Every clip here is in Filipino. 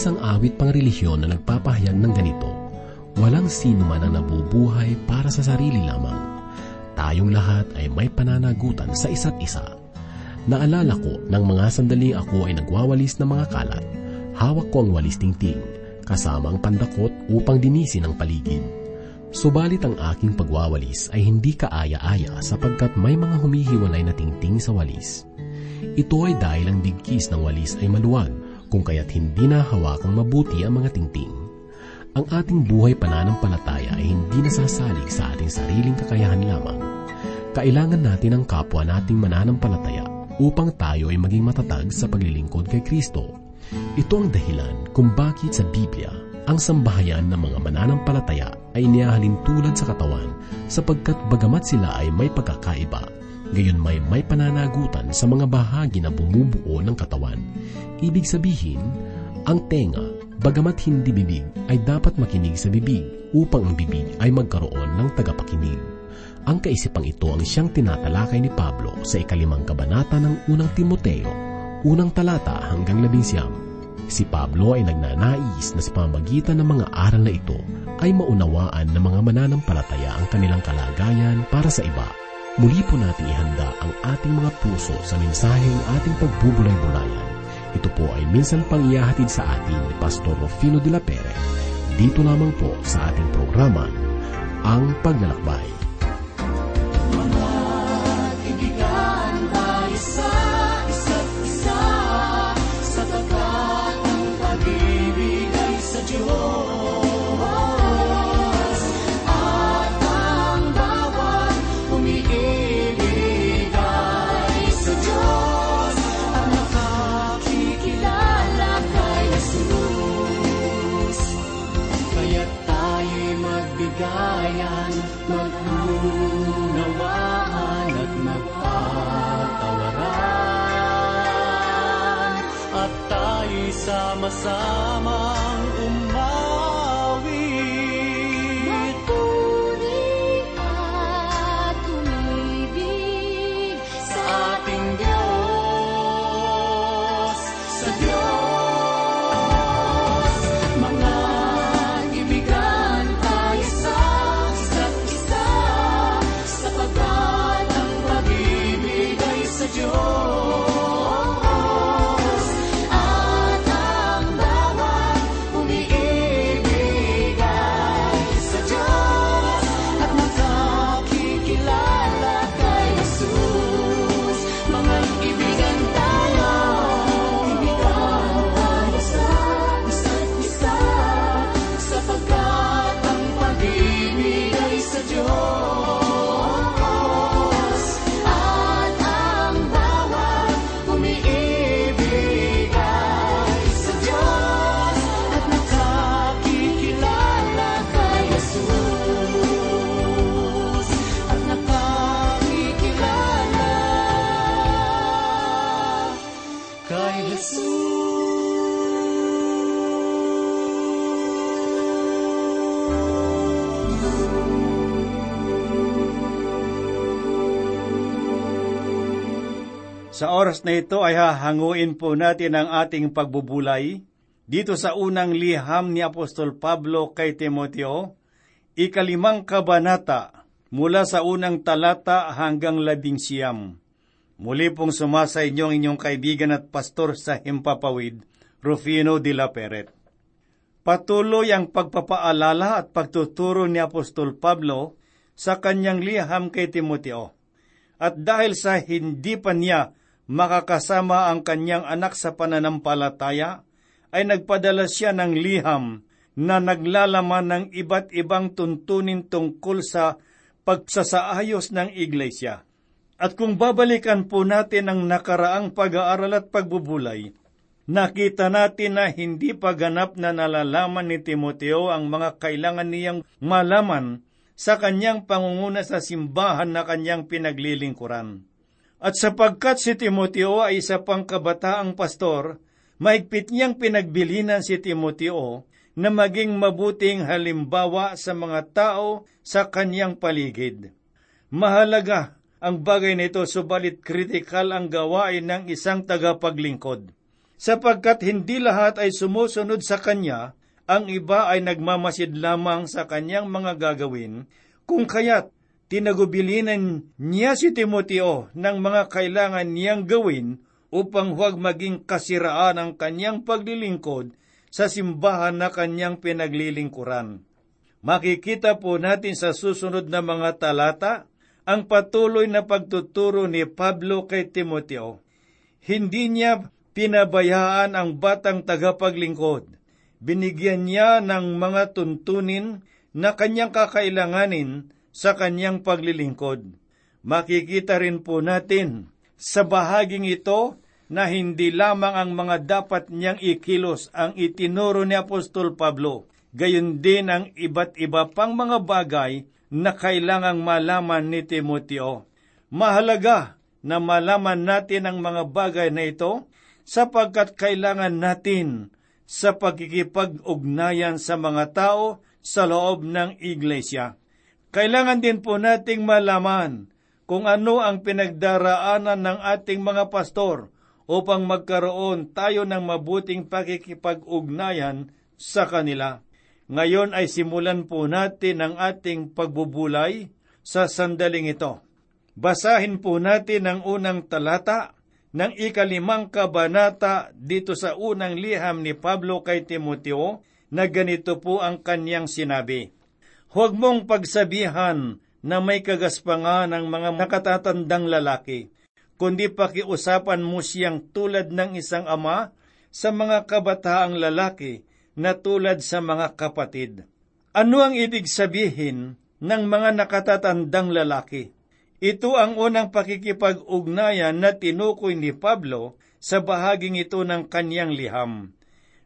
isang awit pang relihiyon na nagpapahayag ng ganito, Walang sino man ang nabubuhay para sa sarili lamang. Tayong lahat ay may pananagutan sa isa't isa. Naalala ko nang mga sandaling ako ay nagwawalis ng mga kalat. Hawak ko ang walis tingting, kasama ang pandakot upang dinisin ang paligid. Subalit ang aking pagwawalis ay hindi kaaya-aya sapagkat may mga humihiwalay na tingting sa walis. Ito ay dahil ang digkis ng walis ay maluwag kung kaya't hindi nahawakang mabuti ang mga tingting. Ang ating buhay pananampalataya ay hindi nasasalig sa ating sariling kakayahan lamang. Kailangan natin ang kapwa nating mananampalataya upang tayo ay maging matatag sa paglilingkod kay Kristo. Ito ang dahilan kung bakit sa Biblia ang sambahayan ng mga mananampalataya ay iniahalin tulad sa katawan sapagkat bagamat sila ay may pagkakaiba, gayon may may pananagutan sa mga bahagi na bumubuo ng katawan. Ibig sabihin, ang tenga, bagamat hindi bibig, ay dapat makinig sa bibig upang ang bibig ay magkaroon ng tagapakinig. Ang kaisipang ito ang siyang tinatalakay ni Pablo sa ikalimang kabanata ng unang Timoteo, unang talata hanggang labing siyam. Si Pablo ay nagnanais na sa pamamagitan ng mga aral na ito ay maunawaan ng mga mananampalataya ang kanilang kalagayan para sa iba. Muli po natin ihanda ang ating mga puso sa mensaheng ating pagbubulay-bulayan ito po ay minsan pang iyahatid sa atin ni Pastor Rufino de la Pere. Dito lamang po sa ating programa, Ang Paglalakbay. Ay Sa oras na ito ay hahanguin po natin ang ating pagbubulay dito sa unang liham ni Apostol Pablo kay Timoteo, ikalimang kabanata mula sa unang talata hanggang labing siyam. Muli pong sumasa inyong inyong kaibigan at pastor sa Himpapawid, Rufino de la Peret. Patuloy ang pagpapaalala at pagtuturo ni Apostol Pablo sa kanyang liham kay Timoteo. At dahil sa hindi pa niya makakasama ang kanyang anak sa pananampalataya, ay nagpadala siya ng liham na naglalaman ng iba't ibang tuntunin tungkol sa pagsasaayos ng iglesia. At kung babalikan po natin ang nakaraang pag-aaral at pagbubulay, nakita natin na hindi pa ganap na nalalaman ni Timoteo ang mga kailangan niyang malaman sa kanyang pangunguna sa simbahan na kanyang pinaglilingkuran. At sapagkat si Timoteo ay isa pang kabataang pastor, maigpit niyang pinagbilinan si Timoteo na maging mabuting halimbawa sa mga tao sa kanyang paligid. Mahalaga ang bagay nito subalit kritikal ang gawain ng isang tagapaglingkod. sapagkat hindi lahat ay sumusunod sa Kanya, ang iba ay nagmamasid lamang sa Kanyang mga gagawin, kung kaya't tinagubilinan niya si Timoteo ng mga kailangan niyang gawin upang huwag maging kasiraan ang kanyang paglilingkod sa simbahan na kanyang pinaglilingkuran. Makikita po natin sa susunod na mga talata ang patuloy na pagtuturo ni Pablo kay Timoteo. Hindi niya pinabayaan ang batang tagapaglingkod. Binigyan niya ng mga tuntunin na kanyang kakailanganin sa kanyang paglilingkod. Makikita rin po natin sa bahaging ito na hindi lamang ang mga dapat niyang ikilos ang itinuro ni Apostol Pablo, gayon din ang iba't iba pang mga bagay na kailangang malaman ni Timoteo. Mahalaga na malaman natin ang mga bagay na ito sapagkat kailangan natin sa pagkikipag-ugnayan sa mga tao sa loob ng iglesia. Kailangan din po nating malaman kung ano ang pinagdaraanan ng ating mga pastor upang magkaroon tayo ng mabuting pakikipag-ugnayan sa kanila. Ngayon ay simulan po natin ang ating pagbubulay sa sandaling ito. Basahin po natin ang unang talata ng ikalimang kabanata dito sa unang liham ni Pablo kay Timoteo na ganito po ang kanyang sinabi. Huwag mong pagsabihan na may kagaspangan ng mga nakatatandang lalaki, kundi pakiusapan mo siyang tulad ng isang ama sa mga kabataang lalaki na tulad sa mga kapatid. Ano ang ibig sabihin ng mga nakatatandang lalaki? Ito ang unang pakikipag-ugnayan na tinukoy ni Pablo sa bahaging ito ng kanyang liham.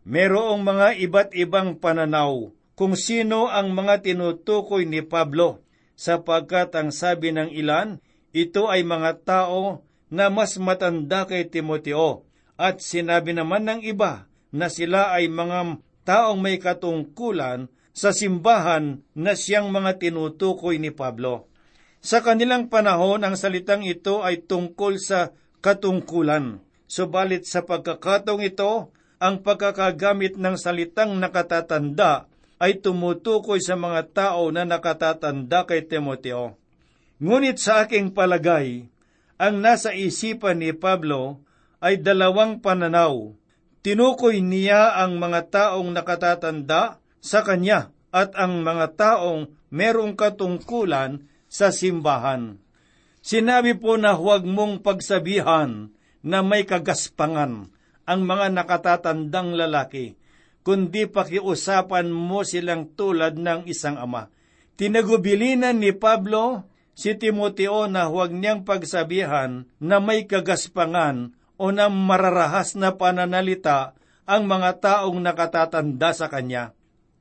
Merong mga iba't ibang pananaw kung sino ang mga tinutukoy ni Pablo, sapagkat ang sabi ng ilan, ito ay mga tao na mas matanda kay Timoteo, at sinabi naman ng iba na sila ay mga taong may katungkulan sa simbahan na siyang mga tinutukoy ni Pablo. Sa kanilang panahon, ang salitang ito ay tungkol sa katungkulan. Subalit sa pagkakataong ito, ang pagkakagamit ng salitang nakatatanda ay tumutukoy sa mga tao na nakatatanda kay Timoteo. Ngunit sa aking palagay, ang nasa isipan ni Pablo ay dalawang pananaw. Tinukoy niya ang mga taong nakatatanda sa kanya at ang mga taong merong katungkulan sa simbahan. Sinabi po na huwag mong pagsabihan na may kagaspangan ang mga nakatatandang lalaki kundi pakiusapan mo silang tulad ng isang ama. Tinagubilinan ni Pablo si Timoteo na huwag niyang pagsabihan na may kagaspangan o na mararahas na pananalita ang mga taong nakatatanda sa kanya.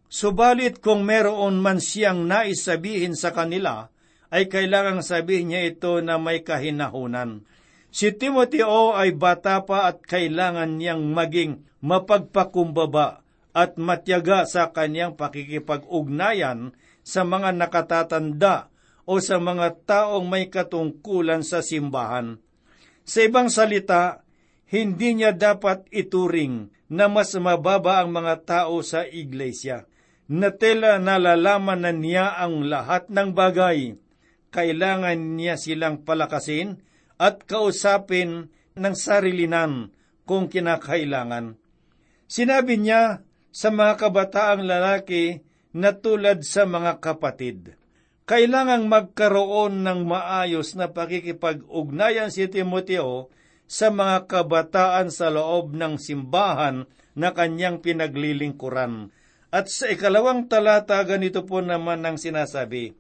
Subalit kung meron man siyang nais sabihin sa kanila, ay kailangang sabihin niya ito na may kahinahunan. Si Timoteo ay bata pa at kailangan niyang maging mapagpakumbaba at matyaga sa kanyang pakikipag-ugnayan sa mga nakatatanda o sa mga taong may katungkulan sa simbahan. Sa ibang salita, hindi niya dapat ituring na mas mababa ang mga tao sa iglesia. Na tela nalalaman na niya ang lahat ng bagay. Kailangan niya silang palakasin at kausapin ng sarilinan kung kinakailangan. Sinabi niya sa mga kabataang lalaki na tulad sa mga kapatid. Kailangang magkaroon ng maayos na pakikipag-ugnayan si Timoteo sa mga kabataan sa loob ng simbahan na kanyang pinaglilingkuran. At sa ikalawang talata, ganito po naman ang sinasabi,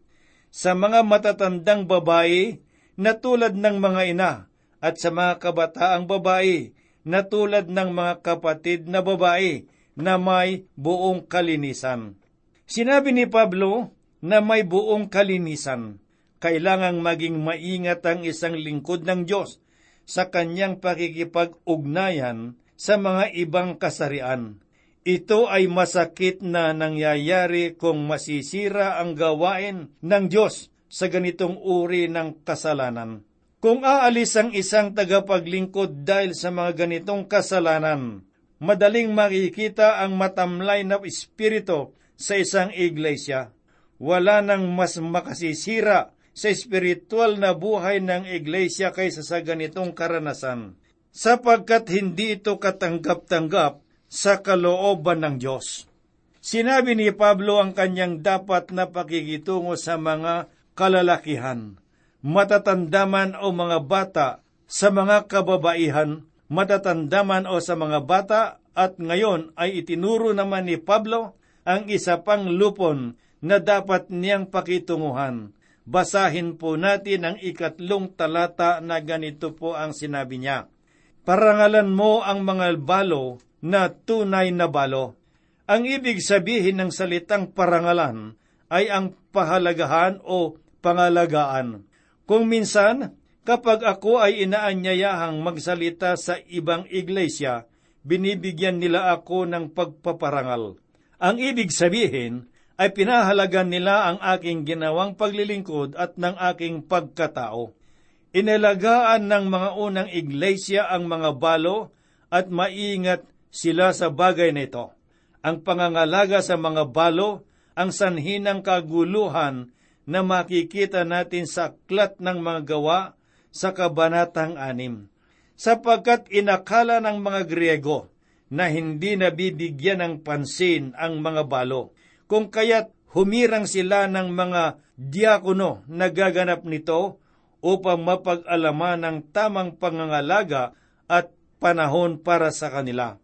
Sa mga matatandang babae na tulad ng mga ina, at sa mga kabataang babae na tulad ng mga kapatid na babae na may buong kalinisan. Sinabi ni Pablo na may buong kalinisan. Kailangang maging maingat ang isang lingkod ng Diyos sa kanyang pakikipag-ugnayan sa mga ibang kasarian. Ito ay masakit na nangyayari kung masisira ang gawain ng Diyos sa ganitong uri ng kasalanan. Kung aalis ang isang tagapaglingkod dahil sa mga ganitong kasalanan, madaling makikita ang matamlay na espiritu sa isang iglesia. Wala nang mas makasisira sa espiritual na buhay ng iglesia kaysa sa ganitong karanasan, sapagkat hindi ito katanggap-tanggap sa kalooban ng Diyos. Sinabi ni Pablo ang kanyang dapat na pakikitungo sa mga kalalakihan matatandaman o mga bata sa mga kababaihan, matatandaman o sa mga bata at ngayon ay itinuro naman ni Pablo ang isa pang lupon na dapat niyang pakitunguhan. Basahin po natin ang ikatlong talata na ganito po ang sinabi niya. Parangalan mo ang mga balo na tunay na balo. Ang ibig sabihin ng salitang parangalan ay ang pahalagahan o pangalagaan. Kung minsan, kapag ako ay inaanyayahang magsalita sa ibang iglesia, binibigyan nila ako ng pagpaparangal. Ang ibig sabihin ay pinahalagan nila ang aking ginawang paglilingkod at ng aking pagkatao. Inalagaan ng mga unang iglesia ang mga balo at maingat sila sa bagay na ito. Ang pangangalaga sa mga balo ang sanhi ng kaguluhan na makikita natin sa aklat ng mga gawa sa Kabanatang 6. Sapagkat inakala ng mga Griego na hindi nabibigyan ng pansin ang mga balo, kung kaya't humirang sila ng mga diakono na gaganap nito upang mapag-alaman ng tamang pangangalaga at panahon para sa kanila.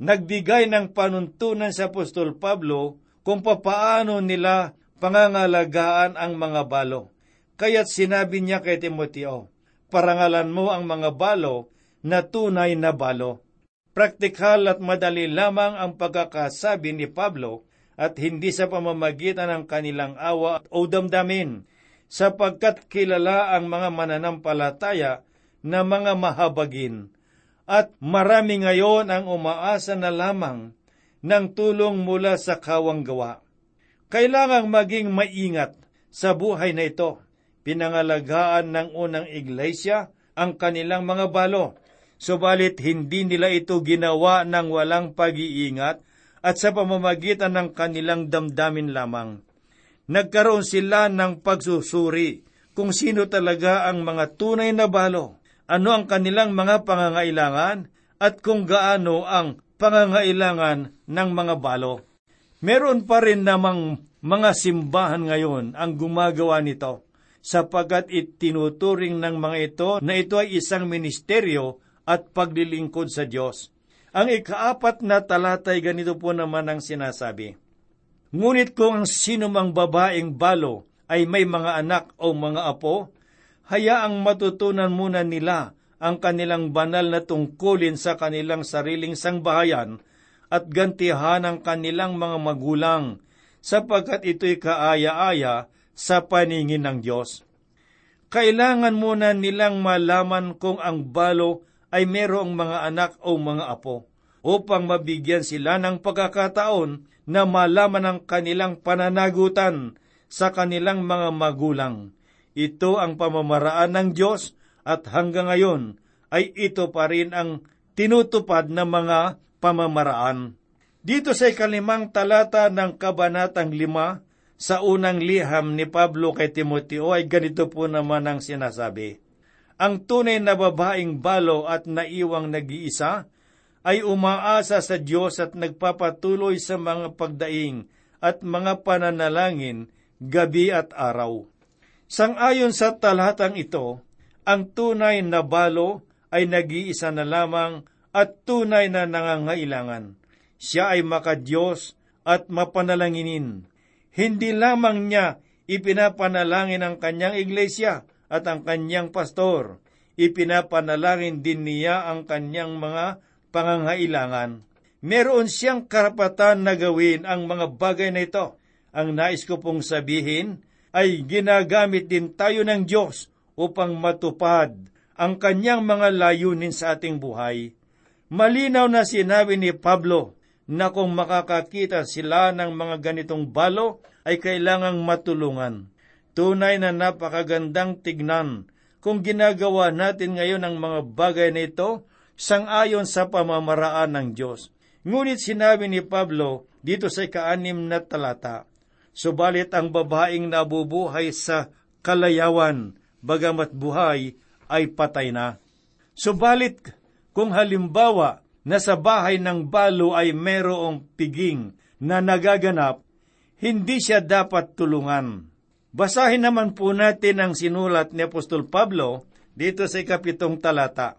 Nagbigay ng panuntunan sa Apostol Pablo kung papaano nila pangangalagaan ang mga balo. Kaya't sinabi niya kay Timoteo, parangalan mo ang mga balo na tunay na balo. Praktikal at madali lamang ang pagkakasabi ni Pablo at hindi sa pamamagitan ng kanilang awa o damdamin, sapagkat kilala ang mga mananampalataya na mga mahabagin. At marami ngayon ang umaasa na lamang ng tulong mula sa kawang gawa. Kailangang maging maingat sa buhay na ito. Pinangalagaan ng unang iglesia ang kanilang mga balo, subalit hindi nila ito ginawa ng walang pag-iingat at sa pamamagitan ng kanilang damdamin lamang. Nagkaroon sila ng pagsusuri kung sino talaga ang mga tunay na balo, ano ang kanilang mga pangangailangan, at kung gaano ang pangangailangan ng mga balo. Meron pa rin namang mga simbahan ngayon ang gumagawa nito sapagkat itinuturing ng mga ito na ito ay isang ministeryo at paglilingkod sa Diyos. Ang ikaapat na talata ay ganito po naman ang sinasabi. Ngunit kung ang sinumang babaeng balo ay may mga anak o mga apo, hayaang matutunan muna nila ang kanilang banal na tungkulin sa kanilang sariling sangbahayan at gantihan ang kanilang mga magulang, sapagkat ito'y kaaya-aya sa paningin ng Diyos. Kailangan muna nilang malaman kung ang balo ay merong mga anak o mga apo, upang mabigyan sila ng pagkakataon na malaman ang kanilang pananagutan sa kanilang mga magulang. Ito ang pamamaraan ng Diyos at hanggang ngayon ay ito pa rin ang tinutupad ng mga pamamaraan. Dito sa ikalimang talata ng Kabanatang lima, sa unang liham ni Pablo kay Timoteo ay ganito po naman ang sinasabi. Ang tunay na babaeng balo at naiwang nag-iisa ay umaasa sa Diyos at nagpapatuloy sa mga pagdaing at mga pananalangin gabi at araw. Sangayon sa talatang ito, ang tunay na balo ay nag-iisa na lamang at tunay na nangangailangan. Siya ay makadiyos at mapanalanginin. Hindi lamang niya ipinapanalangin ang kanyang iglesia at ang kanyang pastor. Ipinapanalangin din niya ang kanyang mga pangangailangan. Meron siyang karapatan na gawin ang mga bagay na ito. Ang nais ko pong sabihin ay ginagamit din tayo ng Diyos upang matupad ang kanyang mga layunin sa ating buhay. Malinaw na sinabi ni Pablo na kung makakakita sila ng mga ganitong balo, ay kailangang matulungan. Tunay na napakagandang tignan kung ginagawa natin ngayon ang mga bagay na ito sangayon sa pamamaraan ng Diyos. Ngunit sinabi ni Pablo dito sa ikaanim na talata, Subalit ang babaeng nabubuhay sa kalayawan, bagamat buhay, ay patay na. Subalit kung halimbawa na sa bahay ng balo ay merong piging na nagaganap, hindi siya dapat tulungan. Basahin naman po natin ang sinulat ni Apostol Pablo dito sa ikapitong talata.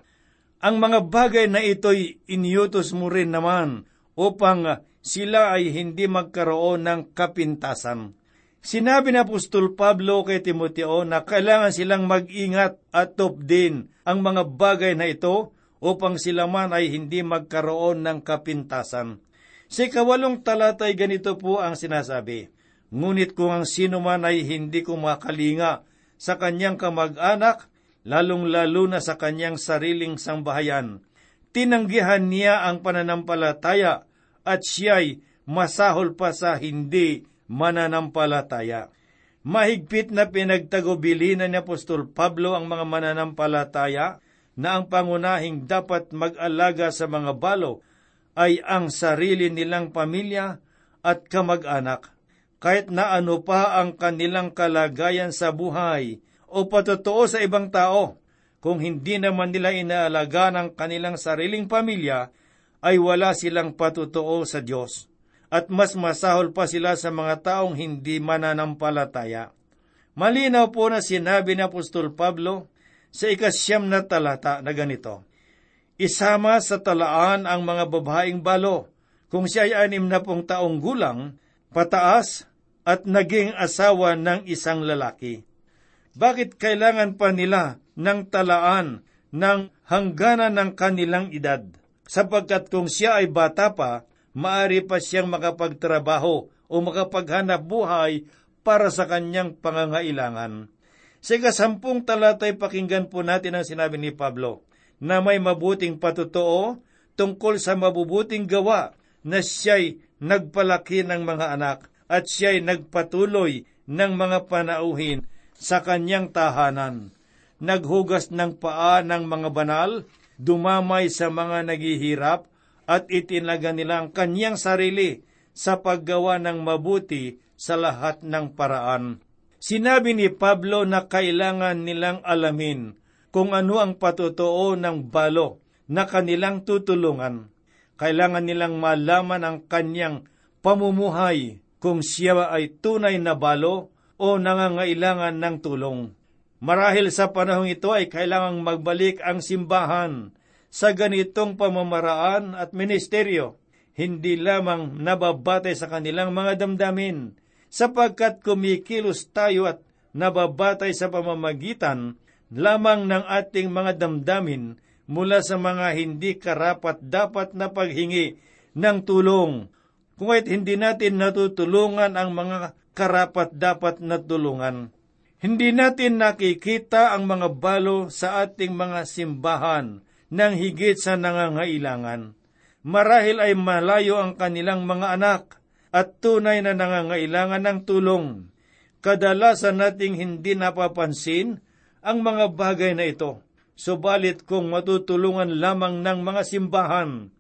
Ang mga bagay na ito'y iniutos mo rin naman upang sila ay hindi magkaroon ng kapintasan. Sinabi ni Apostol Pablo kay Timoteo na kailangan silang mag-ingat at din ang mga bagay na ito upang sila man ay hindi magkaroon ng kapintasan. Sa kawalong talata ay ganito po ang sinasabi, Ngunit kung ang sino man ay hindi kumakalinga sa kanyang kamag-anak, lalong-lalo na sa kanyang sariling sambahayan, tinanggihan niya ang pananampalataya at siya'y masahol pa sa hindi mananampalataya. Mahigpit na pinagtagubilinan ni Apostol Pablo ang mga mananampalataya na ang pangunahing dapat mag-alaga sa mga balo ay ang sarili nilang pamilya at kamag-anak. Kahit na ano pa ang kanilang kalagayan sa buhay o patotoo sa ibang tao, kung hindi naman nila inaalaga ng kanilang sariling pamilya, ay wala silang patotoo sa Diyos at mas masahol pa sila sa mga taong hindi mananampalataya. Malinaw po na sinabi ni Apostol Pablo sa ikasyam na talata na ganito, Isama sa talaan ang mga babaeng balo, kung siya ay anim na pong taong gulang, pataas at naging asawa ng isang lalaki. Bakit kailangan pa nila ng talaan ng hangganan ng kanilang edad? Sapagkat kung siya ay bata pa, maari pa siyang makapagtrabaho o makapaghanap buhay para sa kanyang pangangailangan. Sa ikasampung talatay pakinggan po natin ang sinabi ni Pablo, na may mabuting patutoo tungkol sa mabubuting gawa na siya'y nagpalaki ng mga anak at siya'y nagpatuloy ng mga panauhin sa kanyang tahanan. Naghugas ng paa ng mga banal, dumamay sa mga naghihirap, at itinaga nila ang kanyang sarili sa paggawa ng mabuti sa lahat ng paraan. Sinabi ni Pablo na kailangan nilang alamin kung ano ang patotoo ng balo na kanilang tutulungan. Kailangan nilang malaman ang kanyang pamumuhay kung siya ay tunay na balo o nangangailangan ng tulong. Marahil sa panahong ito ay kailangang magbalik ang simbahan sa ganitong pamamaraan at ministeryo, hindi lamang nababatay sa kanilang mga damdamin, sapagkat kumikilos tayo at nababatay sa pamamagitan lamang ng ating mga damdamin mula sa mga hindi karapat dapat na paghingi ng tulong. Kung hindi natin natutulungan ang mga karapat dapat na tulungan. Hindi natin nakikita ang mga balo sa ating mga simbahan ng higit sa nangangailangan. Marahil ay malayo ang kanilang mga anak at tunay na nangangailangan ng tulong. Kadalasan nating hindi napapansin ang mga bagay na ito. Subalit kung matutulungan lamang ng mga simbahan,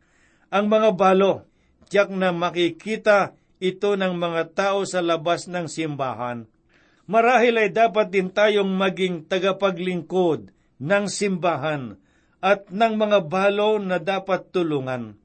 ang mga balo, tiyak na makikita ito ng mga tao sa labas ng simbahan. Marahil ay dapat din tayong maging tagapaglingkod ng simbahan at ng mga balo na dapat tulungan.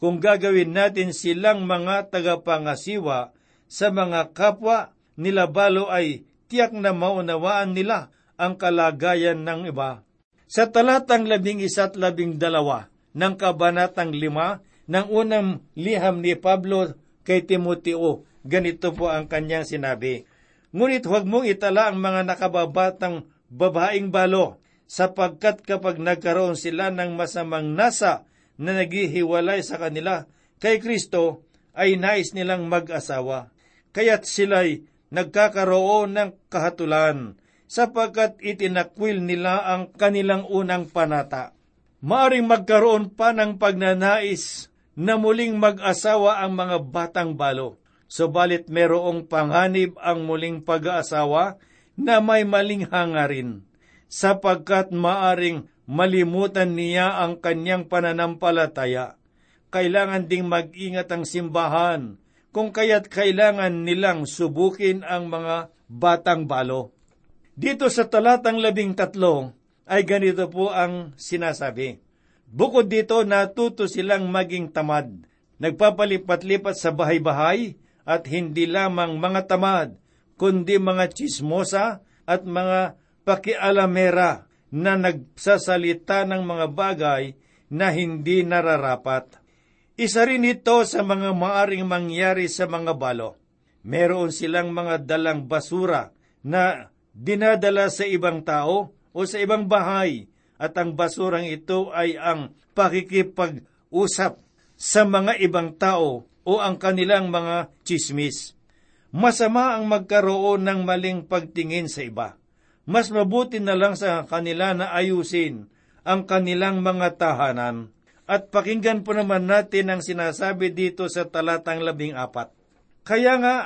Kung gagawin natin silang mga tagapangasiwa sa mga kapwa nila balo ay tiyak na maunawaan nila ang kalagayan ng iba. Sa talatang labing isa at labing dalawa ng kabanatang lima ng unang liham ni Pablo kay Timoteo, ganito po ang kanyang sinabi, Ngunit huwag mong itala ang mga nakababatang babaeng balo sapagkat kapag nagkaroon sila ng masamang nasa na naghihiwalay sa kanila kay Kristo, ay nais nilang mag-asawa. Kaya't sila'y nagkakaroon ng kahatulan, sapagkat itinakwil nila ang kanilang unang panata. Maaring magkaroon pa ng pagnanais na muling mag-asawa ang mga batang balo, subalit merong panganib ang muling pag-aasawa na may maling hangarin sapagkat maaring malimutan niya ang kanyang pananampalataya. Kailangan ding mag-ingat ang simbahan, kung kaya't kailangan nilang subukin ang mga batang balo. Dito sa talatang labing tatlo ay ganito po ang sinasabi. Bukod dito, natuto silang maging tamad, nagpapalipat-lipat sa bahay-bahay at hindi lamang mga tamad, kundi mga chismosa at mga pakialamera na nagsasalita ng mga bagay na hindi nararapat. Isa rin ito sa mga maaring mangyari sa mga balo. Meron silang mga dalang basura na dinadala sa ibang tao o sa ibang bahay at ang basurang ito ay ang pakikipag-usap sa mga ibang tao o ang kanilang mga chismis. Masama ang magkaroon ng maling pagtingin sa iba. Mas mabuti na lang sa kanila na ayusin ang kanilang mga tahanan. At pakinggan po naman natin ang sinasabi dito sa talatang labing apat. Kaya nga,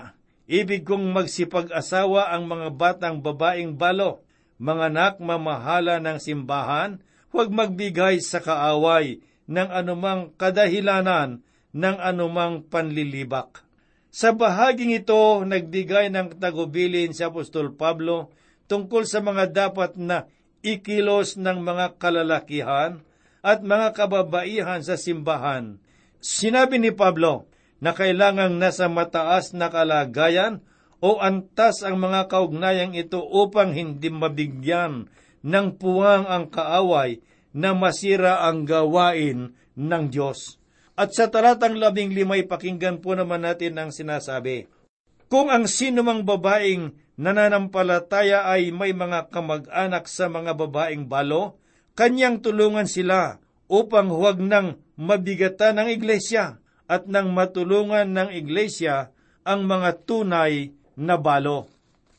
ibig kong magsipag-asawa ang mga batang babaeng balo, mga anak mamahala ng simbahan, huwag magbigay sa kaaway ng anumang kadahilanan ng anumang panlilibak. Sa bahaging ito, nagbigay ng tagubilin si Apostol Pablo tungkol sa mga dapat na ikilos ng mga kalalakihan at mga kababaihan sa simbahan. Sinabi ni Pablo na kailangang nasa mataas na kalagayan o antas ang mga kaugnayang ito upang hindi mabigyan ng puwang ang kaaway na masira ang gawain ng Diyos. At sa talatang labing limay pakinggan po naman natin ang sinasabi, Kung ang sinumang babaeng nananampalataya ay may mga kamag-anak sa mga babaeng balo, kanyang tulungan sila upang huwag nang mabigatan ng iglesia at nang matulungan ng iglesia ang mga tunay na balo.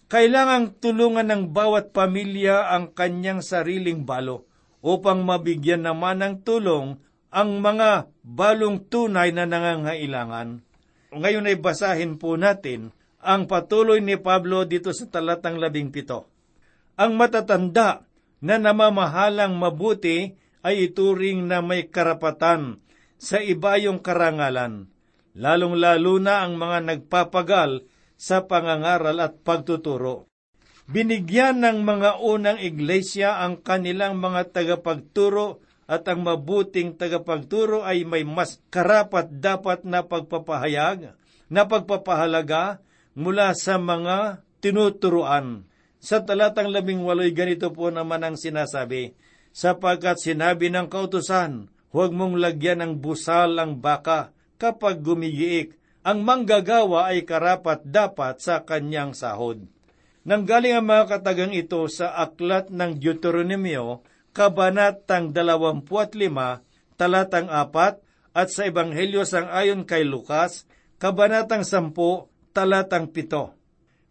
Kailangang tulungan ng bawat pamilya ang kanyang sariling balo upang mabigyan naman ng tulong ang mga balong tunay na nangangailangan. Ngayon ay basahin po natin ang patuloy ni Pablo dito sa talatang labing pito. Ang matatanda na namamahalang mabuti ay ituring na may karapatan sa ibayong karangalan, lalong-lalo na ang mga nagpapagal sa pangangaral at pagtuturo. Binigyan ng mga unang iglesia ang kanilang mga tagapagturo at ang mabuting tagapagturo ay may mas karapat dapat na pagpapahayag, na pagpapahalaga mula sa mga tinuturuan. Sa talatang labing waloy ganito po naman ang sinasabi, sapagkat sinabi ng kautusan, huwag mong lagyan ng busal ang baka kapag gumigiik, ang manggagawa ay karapat dapat sa kanyang sahod. Nanggaling ang mga katagang ito sa aklat ng Deuteronomio, Kabanatang 25, talatang 4, at sa Ebanghelyo sang ayon kay Lukas, Kabanatang 10, talatang 7.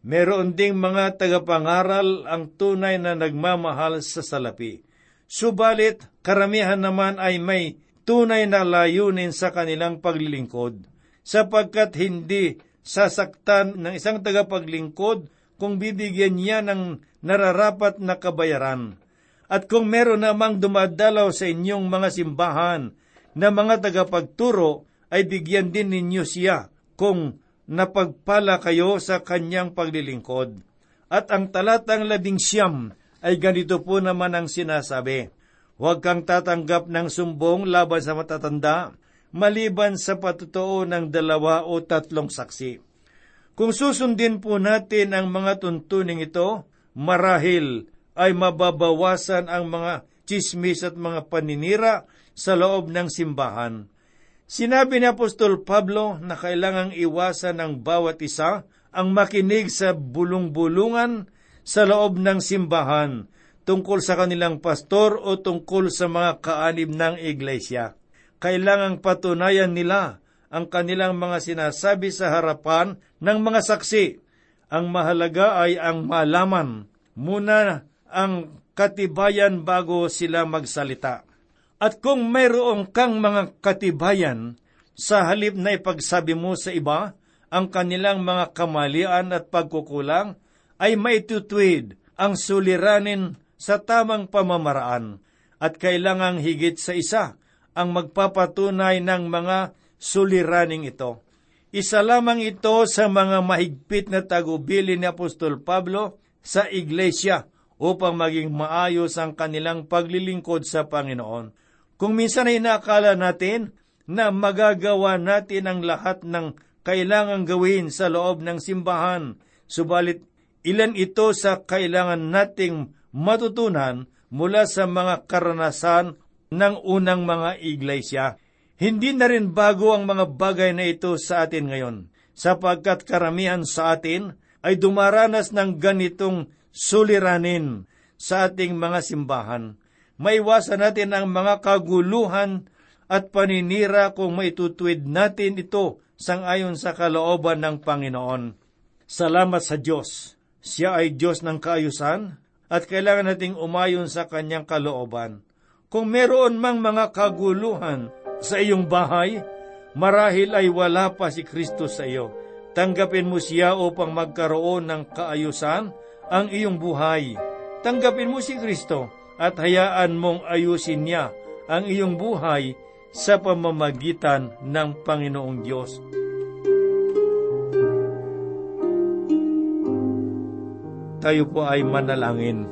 Meron ding mga tagapangaral ang tunay na nagmamahal sa salapi. Subalit, karamihan naman ay may tunay na layunin sa kanilang paglilingkod, sapagkat hindi sasaktan ng isang tagapaglingkod kung bibigyan niya ng nararapat na kabayaran. At kung meron namang dumadalaw sa inyong mga simbahan na mga tagapagturo, ay bigyan din ninyo siya kung napagpala kayo sa kanyang paglilingkod. At ang talatang labing siyam ay ganito po naman ang sinasabi, Huwag kang tatanggap ng sumbong laban sa matatanda, maliban sa patutuo ng dalawa o tatlong saksi. Kung susundin po natin ang mga tuntuning ito, marahil ay mababawasan ang mga chismis at mga paninira sa loob ng simbahan. Sinabi ni Apostol Pablo na kailangang iwasan ng bawat isa ang makinig sa bulong-bulungan sa loob ng simbahan tungkol sa kanilang pastor o tungkol sa mga kaanib ng iglesia. Kailangang patunayan nila ang kanilang mga sinasabi sa harapan ng mga saksi. Ang mahalaga ay ang malaman muna ang katibayan bago sila magsalita. At kung mayroong kang mga katibayan, sa halip na ipagsabi mo sa iba ang kanilang mga kamalian at pagkukulang, ay maitutuwid ang suliranin sa tamang pamamaraan at kailangang higit sa isa ang magpapatunay ng mga suliraning ito. Isa lamang ito sa mga mahigpit na tagubili ni Apostol Pablo sa iglesia upang maging maayos ang kanilang paglilingkod sa Panginoon. Kung minsan ay inaakala natin na magagawa natin ang lahat ng kailangang gawin sa loob ng simbahan, subalit ilan ito sa kailangan nating matutunan mula sa mga karanasan ng unang mga iglesia. Hindi na rin bago ang mga bagay na ito sa atin ngayon, sapagkat karamihan sa atin ay dumaranas ng ganitong suliranin sa ating mga simbahan. Maiwasan natin ang mga kaguluhan at paninira kung maitutuwid natin ito sangayon sa kalooban ng Panginoon. Salamat sa Diyos. Siya ay Diyos ng kaayusan at kailangan nating umayon sa kanyang kalooban. Kung meron mang mga kaguluhan sa iyong bahay, marahil ay wala pa si Kristo sa iyo. Tanggapin mo siya upang magkaroon ng kaayusan ang iyong buhay. Tanggapin mo si Kristo at hayaan mong ayusin niya ang iyong buhay sa pamamagitan ng Panginoong Diyos. Tayo po ay manalangin.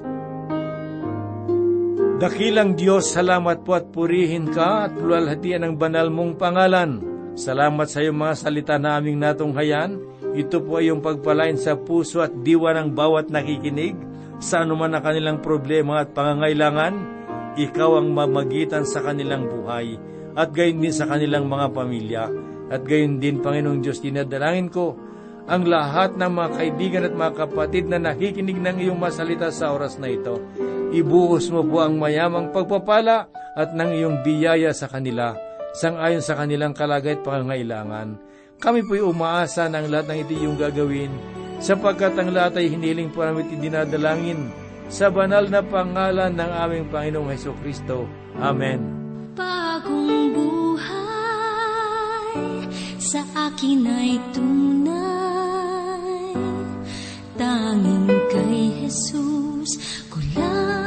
Dakilang Diyos, salamat po at purihin ka at luwalhatian ang banal mong pangalan. Salamat sa iyong mga salita na aming natunghayan. Ito po ay yung pagpalain sa puso at diwa ng bawat nakikinig sa anuman ang kanilang problema at pangangailangan. Ikaw ang mamagitan sa kanilang buhay at gayon din sa kanilang mga pamilya. At gayon din, Panginoong Diyos, dinadalangin ko ang lahat ng mga kaibigan at mga kapatid na nakikinig ng iyong masalita sa oras na ito. Ibuhos mo po ang mayamang pagpapala at ng iyong biyaya sa kanila, sangayon sa kanilang kalagay at pangangailangan. Kami po'y umaasa ng lahat ng ito iyong gagawin, sapagkat ang lahat ay hiniling po namin dinadalangin sa banal na pangalan ng aming Panginoong Heso Kristo. Amen. Bagong buhay sa akin ay tunay Tanging kay Jesus ko lang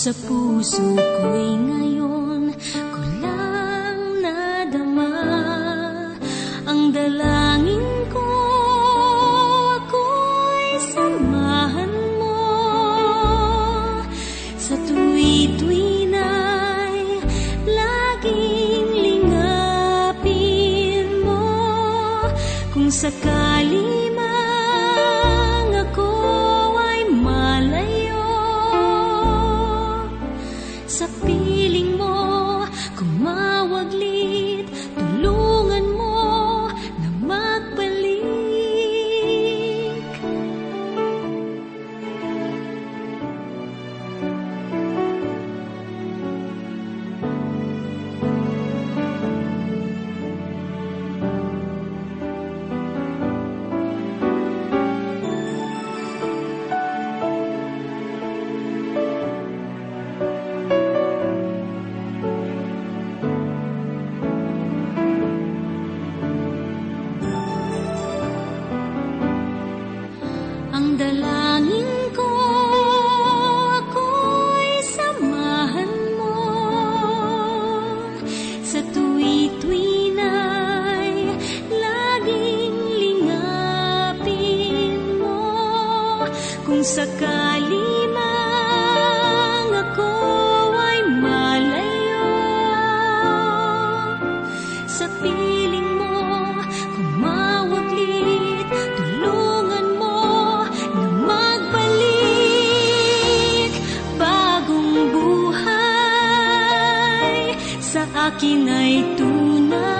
Sa puso ko'y ngayon sa akin ay tunay